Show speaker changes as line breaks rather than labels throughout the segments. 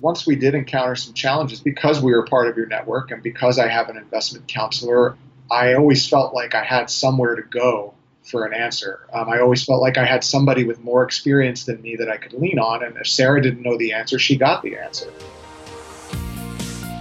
Once we did encounter some challenges because we were part of your network and because I have an investment counselor, I always felt like I had somewhere to go for an answer. Um, I always felt like I had somebody with more experience than me that I could lean on. And if Sarah didn't know the answer, she got the answer.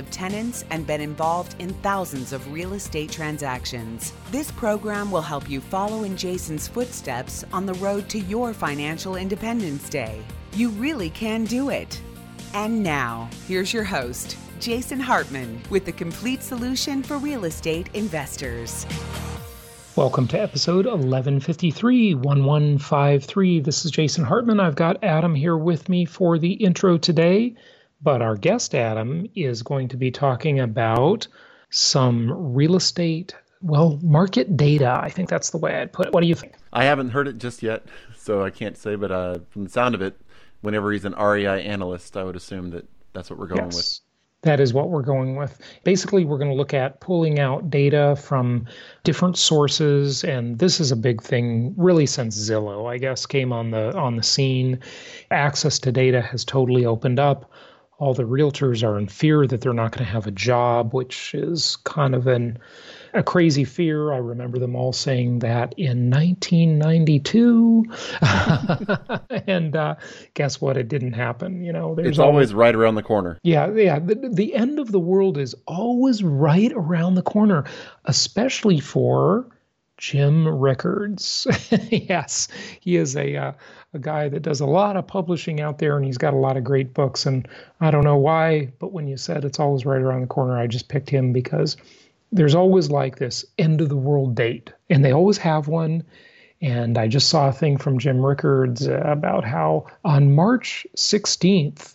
of tenants and been involved in thousands of real estate transactions. This program will help you follow in Jason's footsteps on the road to your financial independence day. You really can do it. And now, here's your host, Jason Hartman, with the complete solution for real estate investors.
Welcome to episode 1153 1153. This is Jason Hartman. I've got Adam here with me for the intro today. But our guest, Adam, is going to be talking about some real estate, well, market data. I think that's the way I'd put it. What do you think?
I haven't heard it just yet, so I can't say, but uh, from the sound of it, whenever he's an REI analyst, I would assume that that's what we're going yes. with.
That is what we're going with. Basically, we're going to look at pulling out data from different sources, and this is a big thing really since Zillow, I guess, came on the on the scene. Access to data has totally opened up all the realtors are in fear that they're not going to have a job, which is kind of an a crazy fear. I remember them all saying that in 1992, and uh, guess what? It didn't happen. You know,
there's it's always, always right around the corner.
Yeah, yeah. The, the end of the world is always right around the corner, especially for Jim Rickards. yes, he is a uh, a guy that does a lot of publishing out there, and he's got a lot of great books. And I don't know why, but when you said it's always right around the corner, I just picked him because there's always like this end of the world date, and they always have one. And I just saw a thing from Jim Rickards about how on March 16th,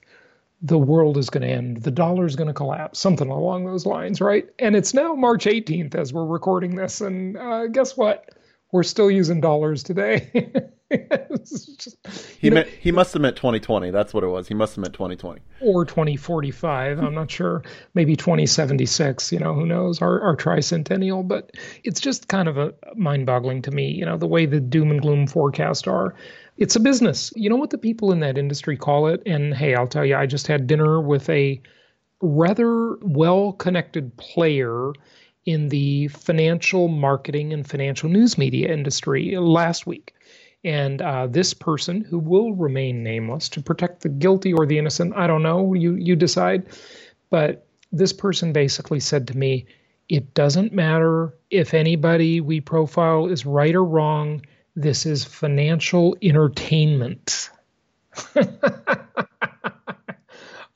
the world is going to end, the dollar is going to collapse, something along those lines, right? And it's now March 18th as we're recording this. And uh, guess what? We're still using dollars today.
just, he meant he must have meant 2020. That's what it was. He must have meant 2020
or 2045. I'm not sure. Maybe 2076. You know, who knows? Our our tricentennial. But it's just kind of a mind-boggling to me. You know, the way the doom and gloom forecasts are. It's a business. You know what the people in that industry call it? And hey, I'll tell you, I just had dinner with a rather well-connected player in the financial marketing and financial news media industry last week. And uh, this person, who will remain nameless to protect the guilty or the innocent, I don't know, you, you decide. But this person basically said to me, It doesn't matter if anybody we profile is right or wrong, this is financial entertainment.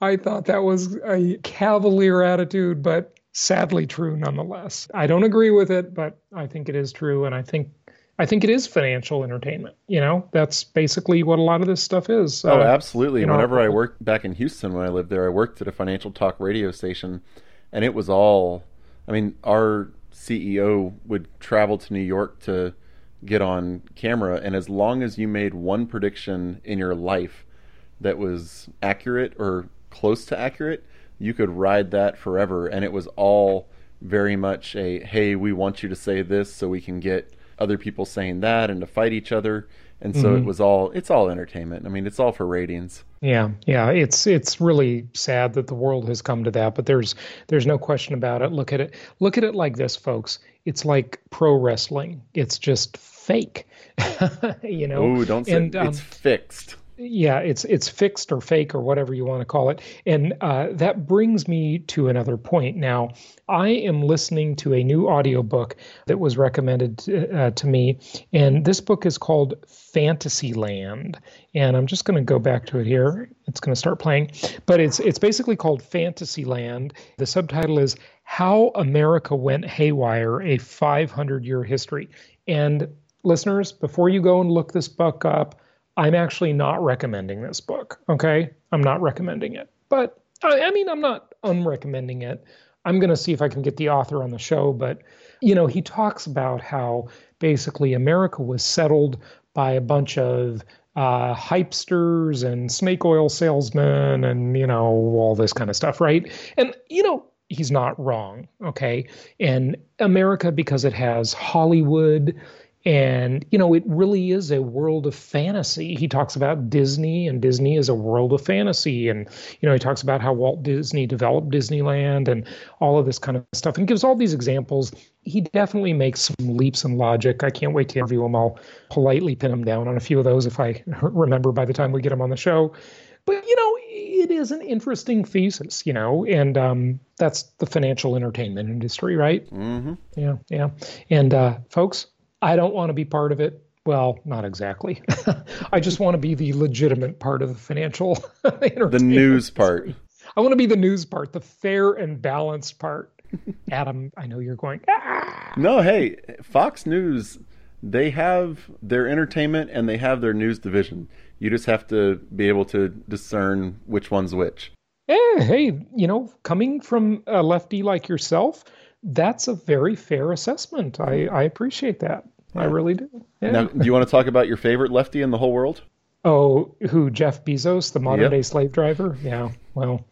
I thought that was a cavalier attitude, but sadly true nonetheless. I don't agree with it, but I think it is true. And I think I think it is financial entertainment. You know, that's basically what a lot of this stuff is.
Oh, uh, absolutely. And whenever know, I worked back in Houston when I lived there, I worked at a financial talk radio station, and it was all. I mean, our CEO would travel to New York to get on camera, and as long as you made one prediction in your life that was accurate or close to accurate, you could ride that forever, and it was all very much a hey, we want you to say this so we can get other people saying that and to fight each other. And so mm-hmm. it was all it's all entertainment. I mean it's all for ratings.
Yeah yeah it's it's really sad that the world has come to that but there's there's no question about it. Look at it look at it like this folks it's like pro wrestling it's just fake you know
oh don't say and, um, it's fixed
yeah, it's it's fixed or fake or whatever you want to call it. And uh, that brings me to another point. Now, I am listening to a new audiobook that was recommended to, uh, to me, and this book is called Fantasyland. And I'm just going to go back to it here. It's going to start playing, but it's it's basically called Fantasyland. The subtitle is How America Went Haywire: A 500 Year History. And listeners, before you go and look this book up I'm actually not recommending this book. Okay. I'm not recommending it. But I, I mean, I'm not unrecommending it. I'm going to see if I can get the author on the show, but you know, he talks about how basically America was settled by a bunch of uh, hypesters and snake oil salesmen and you know all this kind of stuff, right? And you know, he's not wrong, okay? And America because it has Hollywood and, you know, it really is a world of fantasy. He talks about Disney, and Disney is a world of fantasy. And, you know, he talks about how Walt Disney developed Disneyland and all of this kind of stuff and gives all these examples. He definitely makes some leaps in logic. I can't wait to interview him. I'll politely pin him down on a few of those if I remember by the time we get him on the show. But, you know, it is an interesting thesis, you know, and um, that's the financial entertainment industry, right?
Mm-hmm.
Yeah, yeah. And, uh, folks, I don't want to be part of it. Well, not exactly. I just want to be the legitimate part of the financial
the news part.
I want to be the news part, the fair and balanced part. Adam, I know you're going. Ah!
No, hey, Fox News, they have their entertainment and they have their news division. You just have to be able to discern which one's which.
Yeah, hey, you know, coming from a lefty like yourself, that's a very fair assessment. I, I appreciate that. Yeah. I really do.
Yeah. Now, do you want to talk about your favorite lefty in the whole world?
Oh, who? Jeff Bezos, the modern yep. day slave driver? Yeah. Well,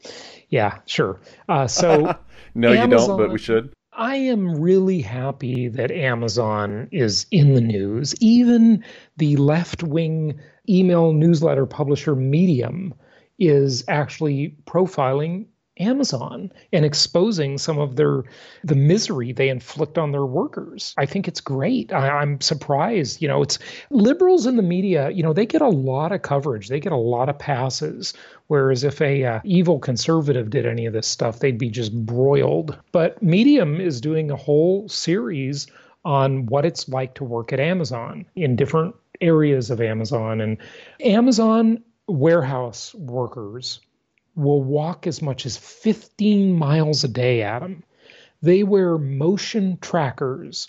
yeah, sure. Uh, so,
no, Amazon, you don't, but we should.
I am really happy that Amazon is in the news. Even the left wing email newsletter publisher Medium is actually profiling Amazon and exposing some of their the misery they inflict on their workers. I think it's great. I, am surprised. You know, it's liberals in the media. You know, they get a lot of coverage. They get a lot of passes. Whereas if a uh, evil conservative did any of this stuff, they'd be just broiled. But Medium is doing a whole series on what it's like to work at Amazon in different areas of Amazon and Amazon warehouse workers will walk as much as 15 miles a day, Adam. They wear motion trackers,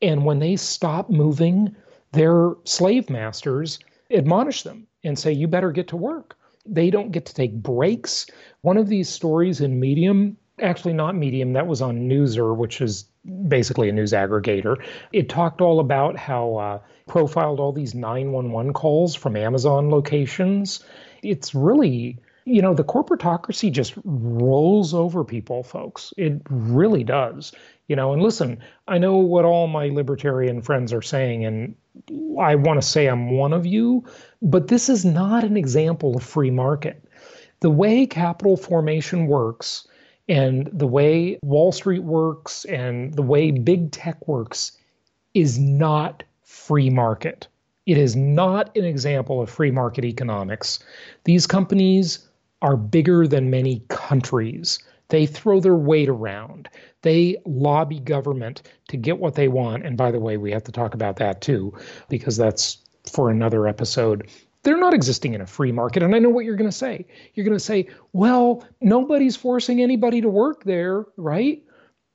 and when they stop moving, their slave masters admonish them and say, You better get to work. They don't get to take breaks. One of these stories in Medium, actually not Medium, that was on Newser, which is basically a news aggregator. It talked all about how uh, profiled all these 911 calls from Amazon locations. It's really you know, the corporatocracy just rolls over people, folks. It really does. You know, and listen, I know what all my libertarian friends are saying, and I want to say I'm one of you, but this is not an example of free market. The way capital formation works and the way Wall Street works and the way big tech works is not free market. It is not an example of free market economics. These companies are bigger than many countries. They throw their weight around. They lobby government to get what they want. And by the way, we have to talk about that too, because that's for another episode. They're not existing in a free market. And I know what you're going to say. You're going to say, well, nobody's forcing anybody to work there, right?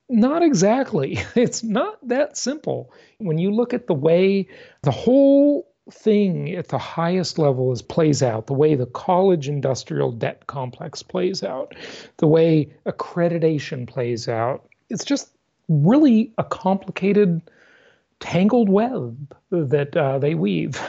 Not exactly. It's not that simple. When you look at the way the whole thing at the highest level is plays out the way the college industrial debt complex plays out the way accreditation plays out it's just really a complicated tangled web that uh, they weave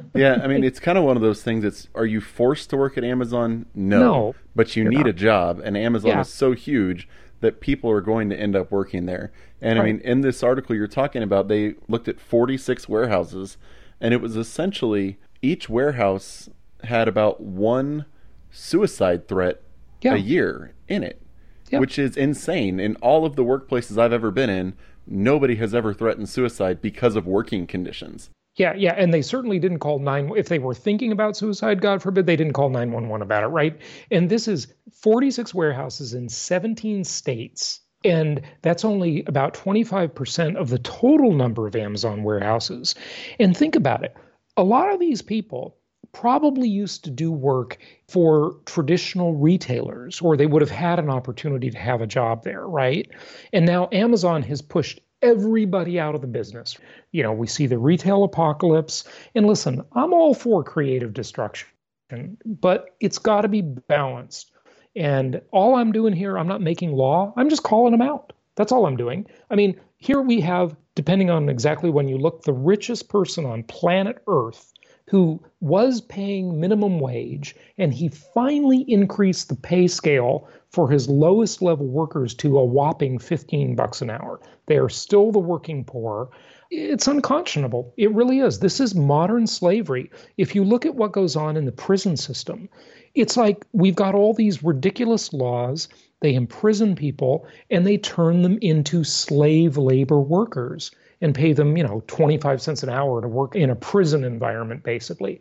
yeah i mean it's kind of one of those things it's are you forced to work at amazon no, no but you need not. a job and amazon yeah. is so huge that people are going to end up working there and right. i mean in this article you're talking about they looked at 46 warehouses and it was essentially each warehouse had about one suicide threat yeah. a year in it, yeah. which is insane. In all of the workplaces I've ever been in, nobody has ever threatened suicide because of working conditions.
Yeah, yeah, and they certainly didn't call nine. If they were thinking about suicide, God forbid, they didn't call nine one one about it, right? And this is forty six warehouses in seventeen states and that's only about 25% of the total number of Amazon warehouses. And think about it a lot of these people probably used to do work for traditional retailers, or they would have had an opportunity to have a job there, right? And now Amazon has pushed everybody out of the business. You know, we see the retail apocalypse. And listen, I'm all for creative destruction, but it's got to be balanced. And all I'm doing here, I'm not making law, I'm just calling them out. That's all I'm doing. I mean, here we have, depending on exactly when you look, the richest person on planet Earth who was paying minimum wage, and he finally increased the pay scale for his lowest level workers to a whopping 15 bucks an hour. They are still the working poor. It's unconscionable. It really is. This is modern slavery. If you look at what goes on in the prison system, it's like we've got all these ridiculous laws. They imprison people and they turn them into slave labor workers and pay them, you know, 25 cents an hour to work in a prison environment, basically.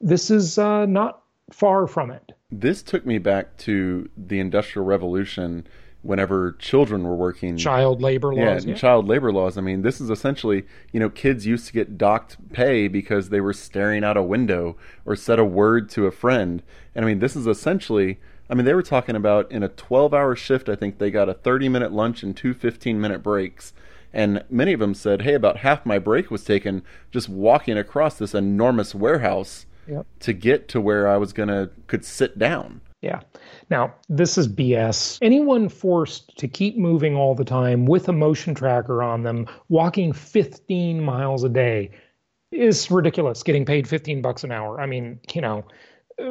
This is uh, not far from it.
This took me back to the Industrial Revolution whenever children were working.
Child labor laws
yeah, yeah, child labor laws. I mean this is essentially you know kids used to get docked pay because they were staring out a window or said a word to a friend. And i mean this is essentially i mean they were talking about in a 12 hour shift i think they got a 30 minute lunch and two 15 minute breaks and many of them said, hey, about half my break was taken just walking across this enormous warehouse yep. to get to where I was going to, could sit down.
Yeah. Now, this is BS. Anyone forced to keep moving all the time with a motion tracker on them, walking 15 miles a day, is ridiculous. Getting paid 15 bucks an hour. I mean, you know,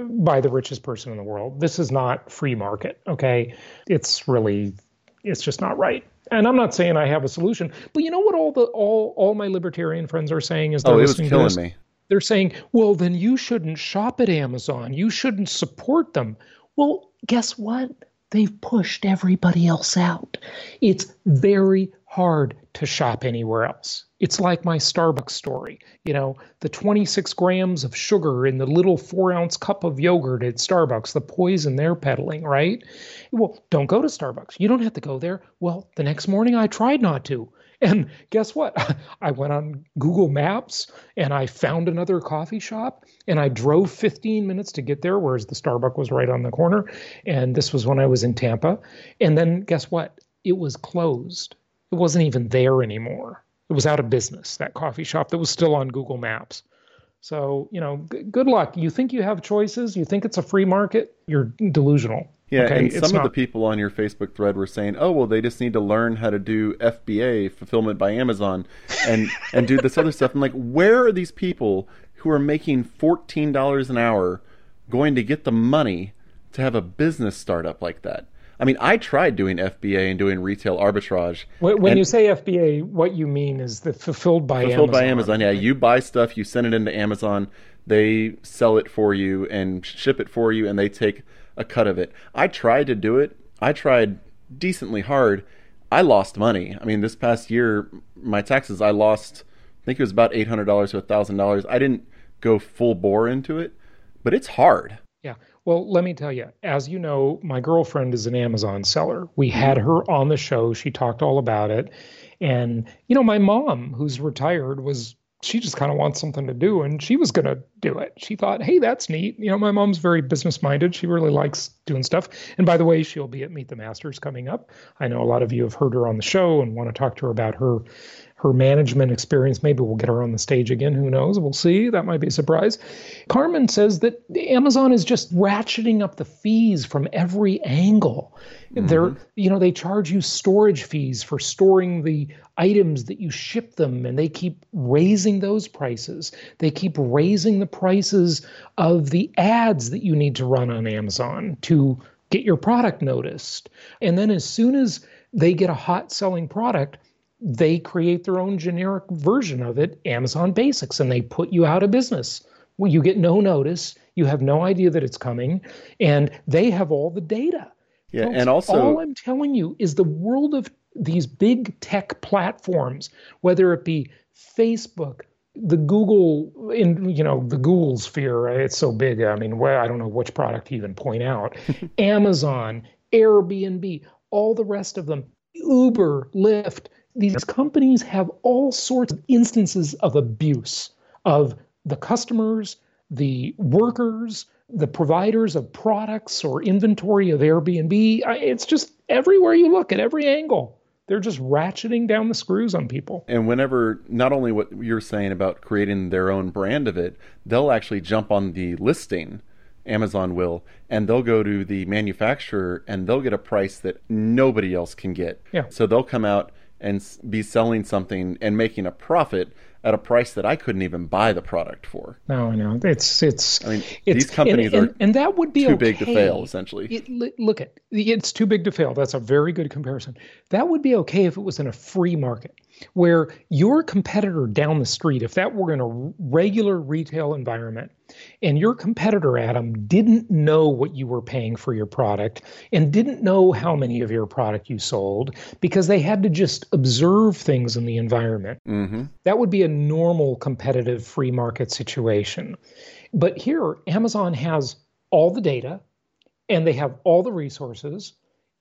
by the richest person in the world. This is not free market, okay? It's really it's just not right. And I'm not saying I have a solution, but you know what all the all all my libertarian friends are saying is
they're oh, it was killing me.
They're saying, "Well, then you shouldn't shop at Amazon. You shouldn't support them." Well, guess what? They've pushed everybody else out. It's very hard to shop anywhere else. It's like my Starbucks story. You know, the 26 grams of sugar in the little four ounce cup of yogurt at Starbucks, the poison they're peddling, right? Well, don't go to Starbucks. You don't have to go there. Well, the next morning I tried not to. And guess what? I went on Google Maps and I found another coffee shop and I drove 15 minutes to get there, whereas the Starbucks was right on the corner. And this was when I was in Tampa. And then guess what? It was closed. It wasn't even there anymore. It was out of business, that coffee shop that was still on Google Maps. So, you know, g- good luck. You think you have choices, you think it's a free market, you're delusional.
Yeah, okay? and some of the people on your Facebook thread were saying, "Oh, well, they just need to learn how to do FBA, fulfillment by Amazon, and and do this other stuff." I'm like, where are these people who are making fourteen dollars an hour going to get the money to have a business startup like that? I mean, I tried doing FBA and doing retail arbitrage.
When you say FBA, what you mean is the fulfilled by
fulfilled
Amazon.
by Amazon. Yeah, you buy stuff, you send it into Amazon, they sell it for you and ship it for you, and they take a cut of it. I tried to do it. I tried decently hard. I lost money. I mean, this past year, my taxes, I lost. I think it was about eight hundred dollars to thousand dollars. I didn't go full bore into it, but it's hard.
Yeah. Well, let me tell you, as you know, my girlfriend is an Amazon seller. We mm-hmm. had her on the show. She talked all about it. And, you know, my mom, who's retired, was she just kind of wants something to do and she was going to do it. She thought, hey, that's neat. You know, my mom's very business minded. She really likes doing stuff. And by the way, she'll be at Meet the Masters coming up. I know a lot of you have heard her on the show and want to talk to her about her her management experience. Maybe we'll get her on the stage again. Who knows? We'll see. That might be a surprise. Carmen says that Amazon is just ratcheting up the fees from every angle. Mm-hmm. They're, you know, they charge you storage fees for storing the items that you ship them, and they keep raising those prices. They keep raising the prices of the ads that you need to run on Amazon to get your product noticed. And then as soon as they get a hot selling product, they create their own generic version of it, Amazon Basics, and they put you out of business. Well, you get no notice. You have no idea that it's coming, and they have all the data.
Yeah, Folks, and also
all I'm telling you is the world of these big tech platforms, whether it be Facebook, the Google in you know the Google sphere, it's so big. I mean, well, I don't know which product to even point out. Amazon, Airbnb, all the rest of them, Uber, Lyft these companies have all sorts of instances of abuse of the customers, the workers, the providers of products or inventory of Airbnb. It's just everywhere you look at every angle. They're just ratcheting down the screws on people.
And whenever, not only what you're saying about creating their own brand of it, they'll actually jump on the listing Amazon will, and they'll go to the manufacturer and they'll get a price that nobody else can get.
Yeah.
So they'll come out and be selling something and making a profit at a price that I couldn't even buy the product for.
No, I know it's it's.
I mean,
it's,
these companies
and, and,
are
and that would be
too
okay.
big to fail, essentially.
It, look at it's too big to fail. That's a very good comparison. That would be okay if it was in a free market where your competitor down the street, if that were in a regular retail environment, and your competitor, Adam, didn't know what you were paying for your product and didn't know how many of your product you sold because they had to just observe things in the environment.
Mm-hmm.
That would be a normal competitive free market situation. But here, Amazon has all the data and they have all the resources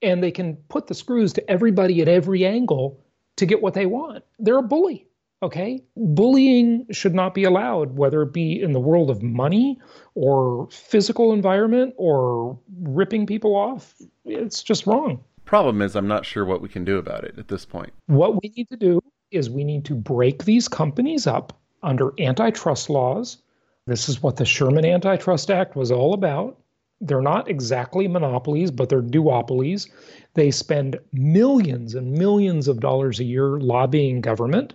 and they can put the screws to everybody at every angle to get what they want. They're a bully. Okay. Bullying should not be allowed, whether it be in the world of money or physical environment or ripping people off. It's just wrong.
Problem is, I'm not sure what we can do about it at this point.
What we need to do is we need to break these companies up under antitrust laws. This is what the Sherman Antitrust Act was all about. They're not exactly monopolies, but they're duopolies. They spend millions and millions of dollars a year lobbying government,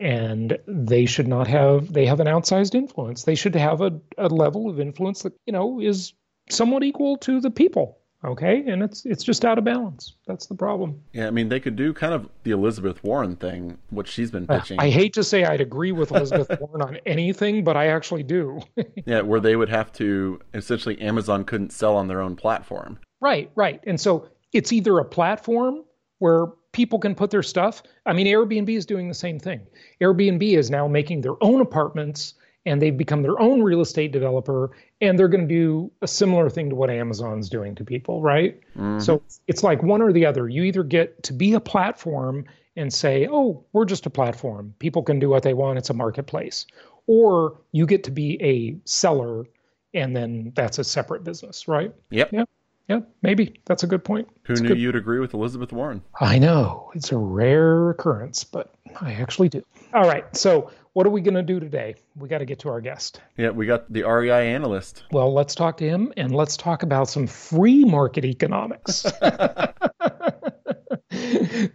and they should not have, they have an outsized influence. They should have a, a level of influence that, you know, is somewhat equal to the people. Okay, and it's it's just out of balance. That's the problem.
Yeah, I mean they could do kind of the Elizabeth Warren thing, what she's been uh, pitching.
I hate to say I'd agree with Elizabeth Warren on anything, but I actually do.
yeah, where they would have to essentially Amazon couldn't sell on their own platform.
Right, right. And so it's either a platform where people can put their stuff. I mean, Airbnb is doing the same thing. Airbnb is now making their own apartments and they've become their own real estate developer and they're going to do a similar thing to what Amazon's doing to people, right?
Mm-hmm.
So it's like one or the other. You either get to be a platform and say, "Oh, we're just a platform. People can do what they want. It's a marketplace." Or you get to be a seller and then that's a separate business, right?
Yep.
Yeah. Yeah, maybe. That's a good point.
Who
That's
knew
good.
you'd agree with Elizabeth Warren?
I know. It's a rare occurrence, but I actually do. All right. So, what are we going to do today? We got to get to our guest.
Yeah, we got the REI analyst.
Well, let's talk to him and let's talk about some free market economics.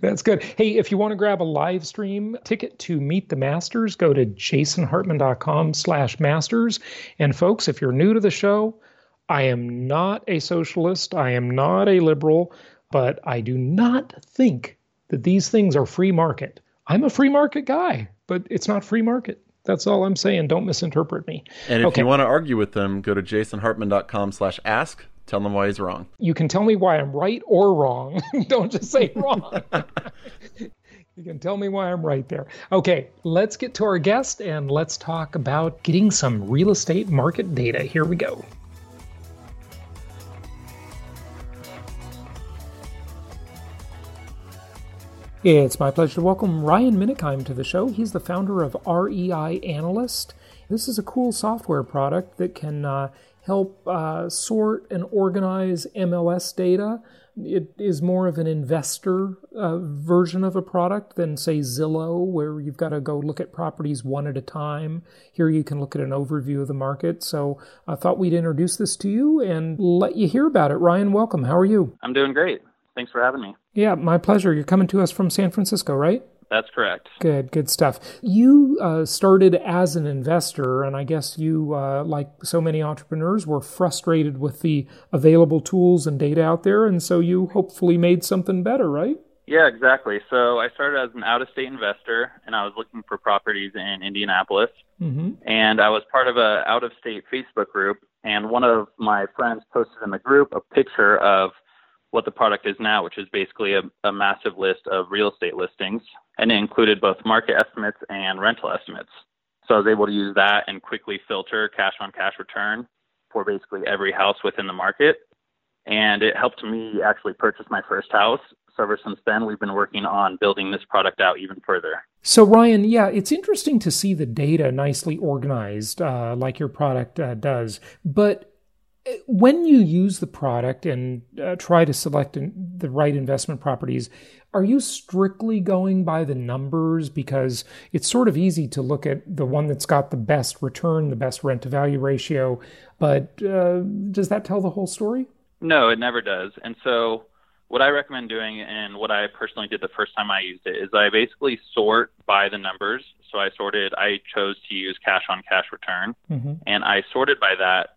That's good. Hey, if you want to grab a live stream ticket to meet the masters, go to jasonhartman.com slash masters. And folks, if you're new to the show, I am not a socialist. I am not a liberal, but I do not think that these things are free market. I'm a free market guy, but it's not free market. That's all I'm saying. Don't misinterpret me.
And if
Okay.
you want to argue with them, go to jasonhartman.com slash ask. Tell them why he's wrong.
You can tell me why I'm right or wrong. Don't just say wrong. you can tell me why I'm right there. Okay, let's get to our guest and let's talk about getting some real estate market data. Here we go. It's my pleasure to welcome Ryan Minekime to the show. He's the founder of REI Analyst. This is a cool software product that can uh, help uh, sort and organize MLS data. It is more of an investor uh, version of a product than, say, Zillow, where you've got to go look at properties one at a time. Here you can look at an overview of the market. So I thought we'd introduce this to you and let you hear about it. Ryan, welcome. How are you?
I'm doing great. Thanks for having me.
Yeah, my pleasure. You're coming to us from San Francisco, right?
That's correct.
Good, good stuff. You uh, started as an investor, and I guess you, uh, like so many entrepreneurs, were frustrated with the available tools and data out there, and so you hopefully made something better, right?
Yeah, exactly. So I started as an out of state investor and I was looking for properties in Indianapolis.
Mm-hmm.
And I was part of a out of state Facebook group. And one of my friends posted in the group a picture of what the product is now, which is basically a, a massive list of real estate listings. And it included both market estimates and rental estimates. So I was able to use that and quickly filter cash on cash return for basically every house within the market. And it helped me actually purchase my first house. So ever since then, we've been working on building this product out even further.
So, Ryan, yeah, it's interesting to see the data nicely organized, uh, like your product uh, does. But when you use the product and uh, try to select the the right investment properties, are you strictly going by the numbers? Because it's sort of easy to look at the one that's got the best return, the best rent to value ratio, but uh, does that tell the whole story?
No, it never does. And so, what I recommend doing, and what I personally did the first time I used it, is I basically sort by the numbers. So I sorted, I chose to use cash on cash return, mm-hmm. and I sorted by that,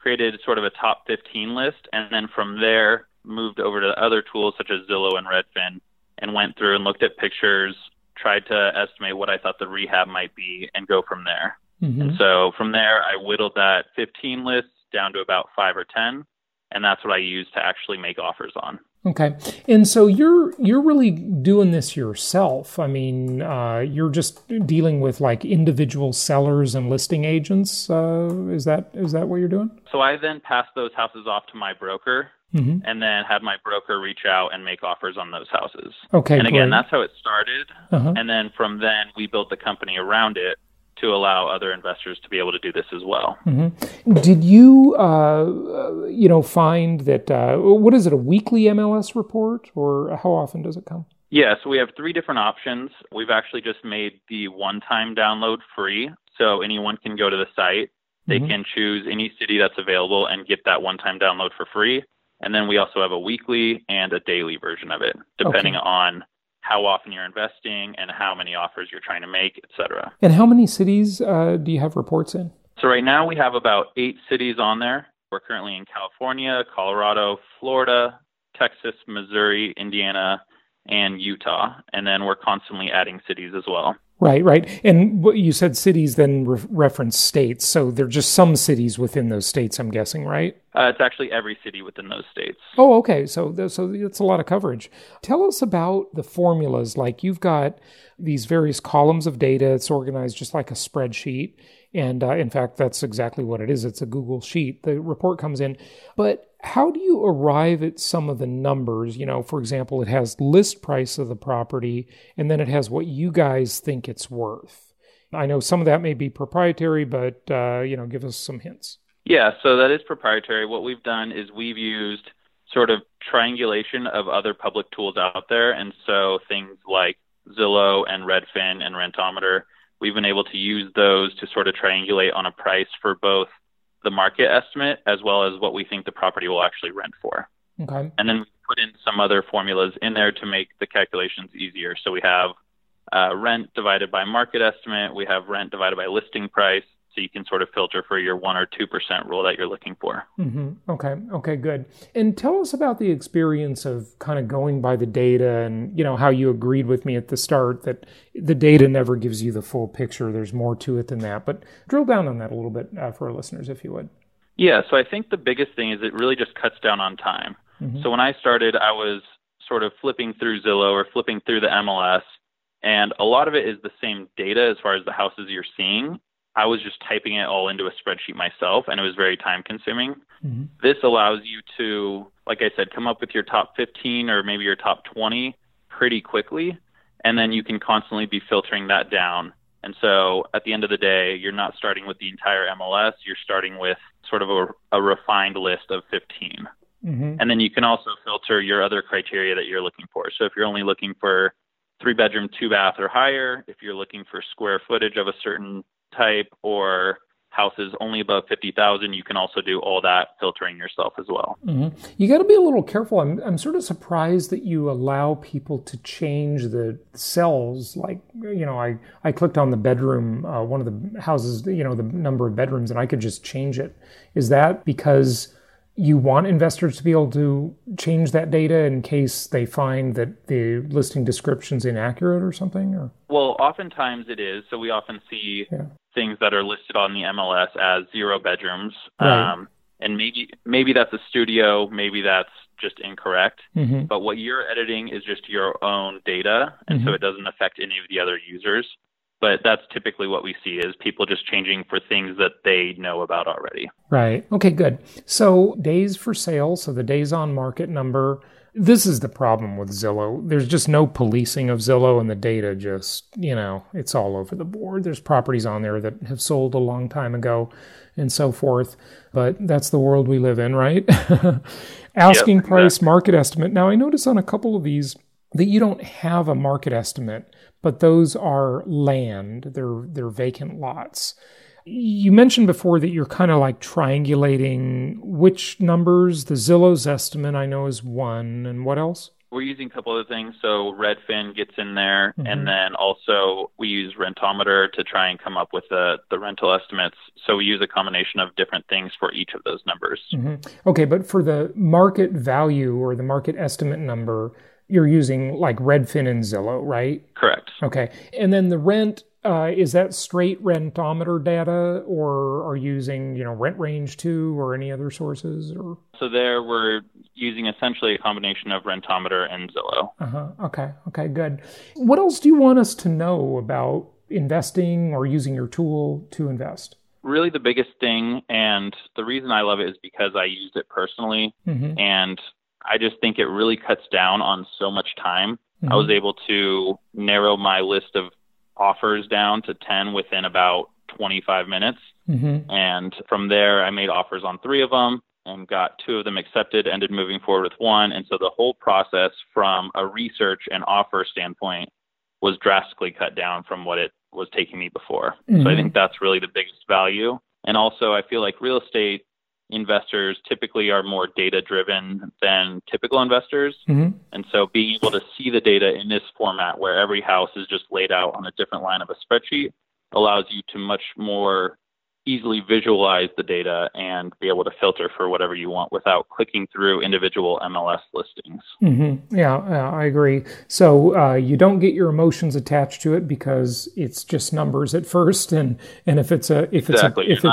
created sort of a top 15 list, and then from there moved over to other tools such as Zillow and Redfin and went through and looked at pictures, tried to estimate what I thought the rehab might be, and go from there. Mm-hmm. And so from there, I whittled that 15 list down to about five or 10, and that's what I use to actually make offers on.
Okay, and so you're you're really doing this yourself. I mean, uh, you're just dealing with like individual sellers and listing agents. Uh, is that is that what you're doing?
So I then pass those houses off to my broker, mm-hmm. and then have my broker reach out and make offers on those houses.
Okay.
And again, great. that's how it started. Uh-huh. And then from then, we built the company around it to allow other investors to be able to do this as well.
Mm-hmm. Did you, uh, you know, find that uh, what is it, a weekly MLS report, or how often does it come?
Yeah, so we have three different options. We've actually just made the one-time download free, so anyone can go to the site. They mm-hmm. can choose any city that's available and get that one-time download for free. And then we also have a weekly and a daily version of it, depending okay. on how often you're investing and how many offers you're trying to make, et cetera.
And how many cities uh, do you have reports in?
So right now we have about eight cities on there. We're currently in California, Colorado, Florida, Texas, Missouri, Indiana, and Utah. And then we're constantly adding cities as well.
Right, right. And what you said cities then re- reference states. So they're just some cities within those states, I'm guessing, right?
Uh, it's actually every city within those states.
Oh, okay. So, so it's a lot of coverage. Tell us about the formulas. Like you've got these various columns of data. It's organized just like a spreadsheet. And uh, in fact, that's exactly what it is. It's a Google sheet. The report comes in. But how do you arrive at some of the numbers? You know, for example, it has list price of the property and then it has what you guys think it's worth. I know some of that may be proprietary, but, uh, you know, give us some hints.
Yeah, so that is proprietary. What we've done is we've used sort of triangulation of other public tools out there. And so things like Zillow and Redfin and Rentometer, we've been able to use those to sort of triangulate on a price for both the market estimate as well as what we think the property will actually rent for.
Okay.
And then we put in some other formulas in there to make the calculations easier. So we have uh, rent divided by market estimate, we have rent divided by listing price, so you can sort of filter for your one or two percent rule that you're looking for.
Mm-hmm. Okay, okay, good. And tell us about the experience of kind of going by the data, and you know how you agreed with me at the start that the data never gives you the full picture. There's more to it than that. But drill down on that a little bit uh, for our listeners, if you would.
Yeah, so I think the biggest thing is it really just cuts down on time. Mm-hmm. So when I started, I was sort of flipping through Zillow or flipping through the MLS, and a lot of it is the same data as far as the houses you're seeing. I was just typing it all into a spreadsheet myself, and it was very time consuming. Mm-hmm. This allows you to, like I said, come up with your top 15 or maybe your top 20 pretty quickly, and then you can constantly be filtering that down. And so at the end of the day, you're not starting with the entire MLS, you're starting with sort of a, a refined list of 15. Mm-hmm. And then you can also filter your other criteria that you're looking for. So if you're only looking for three bedroom, two bath or higher, if you're looking for square footage of a certain type or houses only above 50,000, you can also do all that filtering yourself as well.
Mm-hmm. You got to be a little careful. I'm, I'm sort of surprised that you allow people to change the cells. Like, you know, I, I clicked on the bedroom, uh, one of the houses, you know, the number of bedrooms, and I could just change it. Is that because you want investors to be able to change that data in case they find that the listing description's inaccurate or something or
well oftentimes it is so we often see yeah. things that are listed on the mls as zero bedrooms right. um, and maybe maybe that's a studio maybe that's just incorrect mm-hmm. but what you're editing is just your own data and mm-hmm. so it doesn't affect any of the other users but that's typically what we see is people just changing for things that they know about already.
Right. Okay, good. So days for sale, so the days on market number, This is the problem with Zillow. There's just no policing of Zillow, and the data just, you know, it's all over the board. There's properties on there that have sold a long time ago and so forth. But that's the world we live in, right? Asking yep, price, exactly. market estimate. Now, I notice on a couple of these that you don't have a market estimate, but those are land, they're, they're vacant lots. You mentioned before that you're kind of like triangulating which numbers. The Zillow's estimate I know is one, and what else?
We're using a couple other things. So Redfin gets in there, mm-hmm. and then also we use Rentometer to try and come up with the, the rental estimates. So we use a combination of different things for each of those numbers.
Mm-hmm. Okay, but for the market value or the market estimate number, you're using like Redfin and Zillow, right?
Correct.
Okay. And then the rent uh, is that straight rentometer data, or are you using you know rent range two or any other sources? Or
so there we're using essentially a combination of rentometer and Zillow.
Uh-huh. Okay. Okay. Good. What else do you want us to know about investing or using your tool to invest?
Really, the biggest thing, and the reason I love it is because I used it personally, mm-hmm. and I just think it really cuts down on so much time. Mm-hmm. I was able to narrow my list of offers down to 10 within about 25 minutes. Mm-hmm. And from there, I made offers on three of them and got two of them accepted, ended moving forward with one. And so the whole process from a research and offer standpoint was drastically cut down from what it was taking me before. Mm-hmm. So I think that's really the biggest value. And also, I feel like real estate investors typically are more data driven than typical investors. Mm-hmm. And so being able to see the data in this format where every house is just laid out on a different line of a spreadsheet allows you to much more easily visualize the data and be able to filter for whatever you want without clicking through individual MLS listings.
Mm-hmm. Yeah, yeah, I agree. So uh, you don't get your emotions attached to it because it's just numbers at first, and and if it's a if it's
exactly.
a, if
it,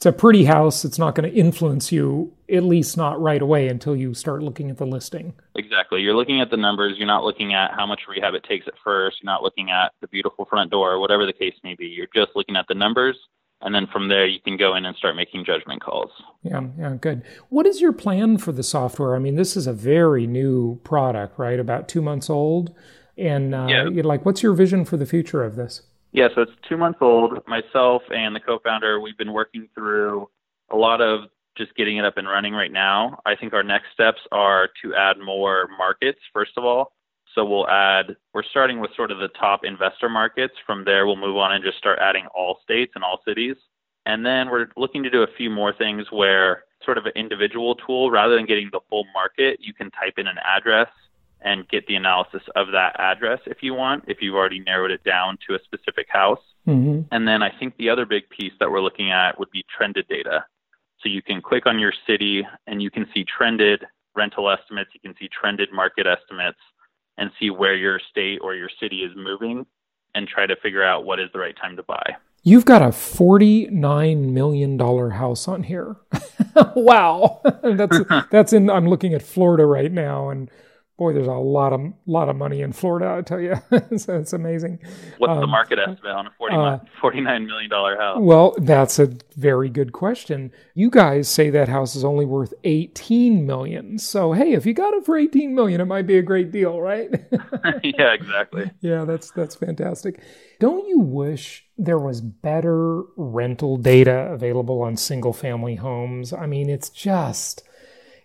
it's a pretty house, it's not going to influence you, at least not right away until you start looking at the listing.
Exactly. You're looking at the numbers. You're not looking at how much rehab it takes at first. You're not looking at the beautiful front door, whatever the case may be. You're just looking at the numbers. And then from there, you can go in and start making judgment calls.
Yeah, yeah, good. What is your plan for the software? I mean, this is a very new product, right? About two months old. And uh, yeah. like, what's your vision for the future of this?
Yeah, so it's two months old. Myself and the co-founder, we've been working through a lot of just getting it up and running right now. I think our next steps are to add more markets, first of all. So we'll add, we're starting with sort of the top investor markets. From there, we'll move on and just start adding all states and all cities. And then we're looking to do a few more things where sort of an individual tool, rather than getting the full market, you can type in an address and get the analysis of that address if you want, if you've already narrowed it down to a specific house. Mm-hmm. And then I think the other big piece that we're looking at would be trended data. So you can click on your city and you can see trended rental estimates, you can see trended market estimates, and see where your state or your city is moving and try to figure out what is the right time to buy.
You've got a $49 million house on here. wow. that's that's in I'm looking at Florida right now and boy, there's a lot of lot of money in Florida. I tell you, it's, it's, amazing.
What's um, the market estimate on a 40, uh, 49 million dollar house?
Well, that's a very good question. You guys say that house is only worth 18 million. So hey, if you got it for 18 million, it might be a great deal, right?
yeah, exactly.
yeah, that's that's fantastic. Don't you wish there was better rental data available on single family homes? I mean, it's just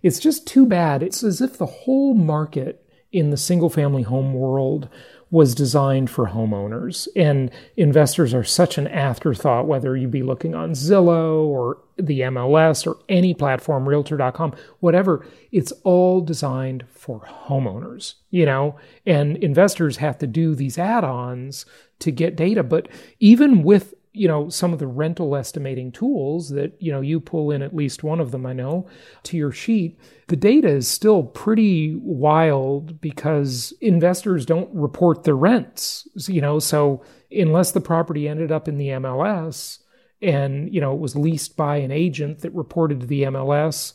it's just too bad. It's as if the whole market in the single family home world was designed for homeowners. And investors are such an afterthought, whether you be looking on Zillow or the MLS or any platform, realtor.com, whatever. It's all designed for homeowners, you know, and investors have to do these add ons to get data. But even with you know some of the rental estimating tools that you know you pull in at least one of them i know to your sheet the data is still pretty wild because investors don't report their rents you know so unless the property ended up in the MLS and you know it was leased by an agent that reported to the MLS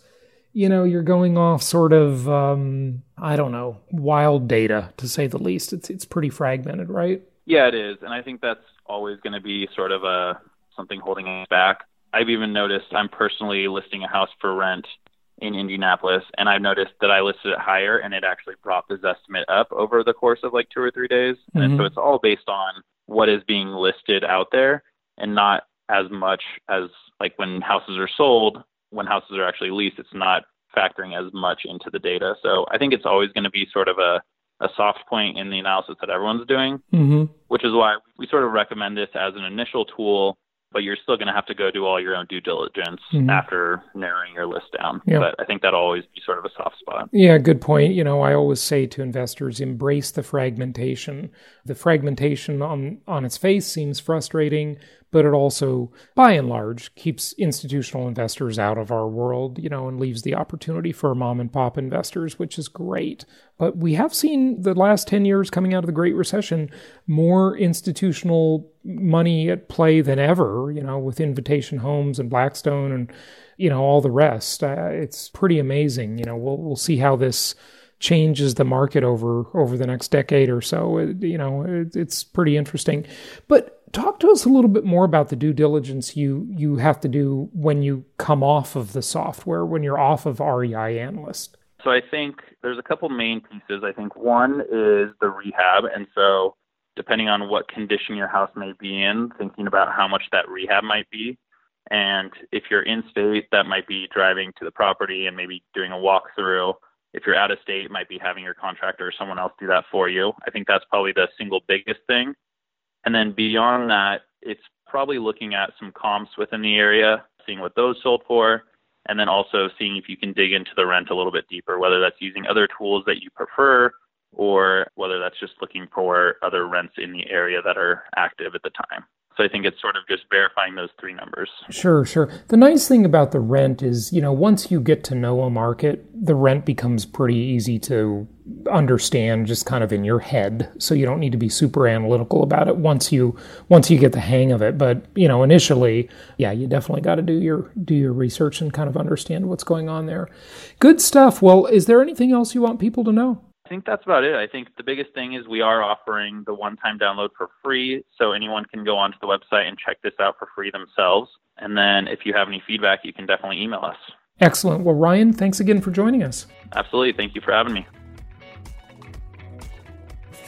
you know you're going off sort of um, I don't know wild data to say the least. It's it's pretty fragmented right?
Yeah it is. And I think that's always going to be sort of a something holding us back. I've even noticed I'm personally listing a house for rent in Indianapolis, and I've noticed that I listed it higher, and it actually brought his estimate up over the course of like two or three days. Mm-hmm. And so it's all based on what is being listed out there, and not as much as like when houses are sold. When houses are actually leased, it's not factoring as much into the data. So I think it's always going to be sort of a a soft point in the analysis that everyone's doing,
mm-hmm.
which is why we sort of recommend this as an initial tool but you're still going to have to go do all your own due diligence mm-hmm. after narrowing your list down. Yeah. But I think that'll always be sort of a soft spot.
Yeah, good point. You know, I always say to investors, embrace the fragmentation. The fragmentation on on its face seems frustrating, but it also, by and large, keeps institutional investors out of our world, you know, and leaves the opportunity for mom and pop investors, which is great. But we have seen the last 10 years coming out of the Great Recession more institutional money at play than ever, you know, with Invitation Homes and Blackstone and, you know, all the rest. Uh, it's pretty amazing. You know, we'll, we'll see how this changes the market over over the next decade or so. It, you know, it, it's pretty interesting. But talk to us a little bit more about the due diligence you you have to do when you come off of the software when you're off of REI Analyst.
So I think there's a couple main pieces. I think one is the rehab, and so depending on what condition your house may be in, thinking about how much that rehab might be. And if you're in state, that might be driving to the property and maybe doing a walkthrough. If you're out of state, it might be having your contractor or someone else do that for you. I think that's probably the single biggest thing. And then beyond that, it's probably looking at some comps within the area, seeing what those sold for, and then also seeing if you can dig into the rent a little bit deeper, whether that's using other tools that you prefer or whether that's just looking for other rents in the area that are active at the time. So I think it's sort of just verifying those three numbers.
Sure, sure. The nice thing about the rent is, you know, once you get to know a market, the rent becomes pretty easy to understand just kind of in your head. So you don't need to be super analytical about it once you once you get the hang of it. But, you know, initially, yeah, you definitely got to do your do your research and kind of understand what's going on there. Good stuff. Well, is there anything else you want people to know?
Think that's about it. I think the biggest thing is we are offering the one time download for free. So anyone can go onto the website and check this out for free themselves. And then if you have any feedback, you can definitely email us.
Excellent. Well, Ryan, thanks again for joining us.
Absolutely. Thank you for having me.